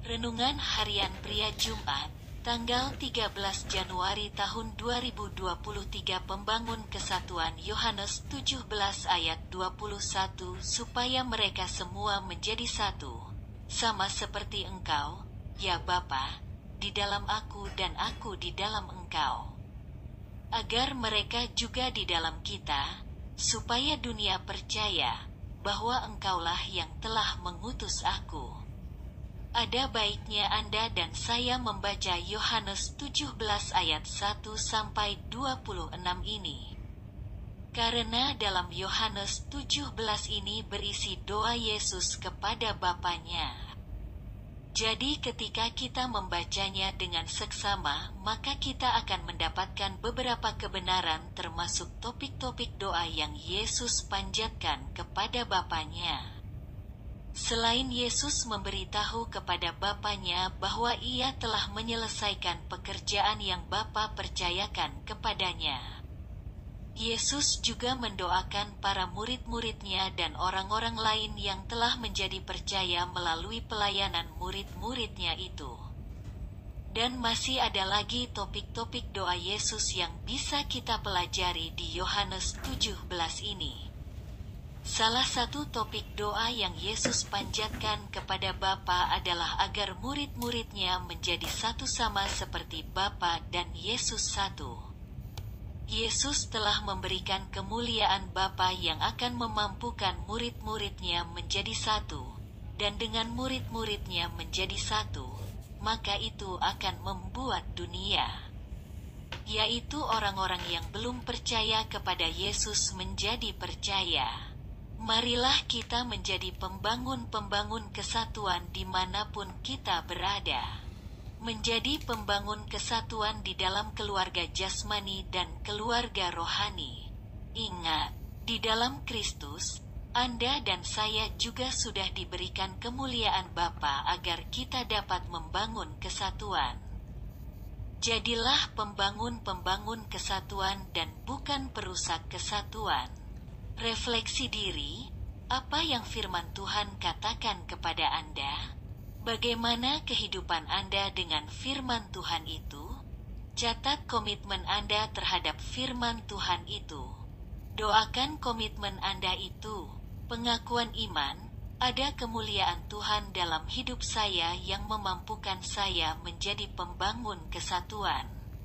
Renungan Harian Pria Jumat, tanggal 13 Januari tahun 2023 Pembangun Kesatuan Yohanes 17 ayat 21 supaya mereka semua menjadi satu, sama seperti engkau, ya Bapa, di dalam aku dan aku di dalam engkau. Agar mereka juga di dalam kita, supaya dunia percaya bahwa engkaulah yang telah mengutus aku. Ada baiknya Anda dan saya membaca Yohanes 17 ayat 1 sampai 26 ini. Karena dalam Yohanes 17 ini berisi doa Yesus kepada Bapaknya. Jadi ketika kita membacanya dengan seksama, maka kita akan mendapatkan beberapa kebenaran termasuk topik-topik doa yang Yesus panjatkan kepada Bapaknya. Selain Yesus memberitahu kepada Bapaknya bahwa ia telah menyelesaikan pekerjaan yang Bapa percayakan kepadanya. Yesus juga mendoakan para murid-muridnya dan orang-orang lain yang telah menjadi percaya melalui pelayanan murid-muridnya itu. Dan masih ada lagi topik-topik doa Yesus yang bisa kita pelajari di Yohanes 17 ini. Salah satu topik doa yang Yesus panjatkan kepada Bapa adalah agar murid-muridnya menjadi satu sama seperti Bapa dan Yesus satu. Yesus telah memberikan kemuliaan Bapa yang akan memampukan murid-muridnya menjadi satu, dan dengan murid-muridnya menjadi satu, maka itu akan membuat dunia, yaitu orang-orang yang belum percaya kepada Yesus menjadi percaya. Marilah kita menjadi pembangun-pembangun kesatuan di mana pun kita berada. Menjadi pembangun kesatuan di dalam keluarga jasmani dan keluarga rohani. Ingat, di dalam Kristus, Anda dan saya juga sudah diberikan kemuliaan Bapa agar kita dapat membangun kesatuan. Jadilah pembangun-pembangun kesatuan dan bukan perusak kesatuan. Refleksi diri, apa yang firman Tuhan katakan kepada Anda? Bagaimana kehidupan Anda dengan firman Tuhan itu? Catat komitmen Anda terhadap firman Tuhan itu. Doakan komitmen Anda itu. Pengakuan iman, ada kemuliaan Tuhan dalam hidup saya yang memampukan saya menjadi pembangun kesatuan.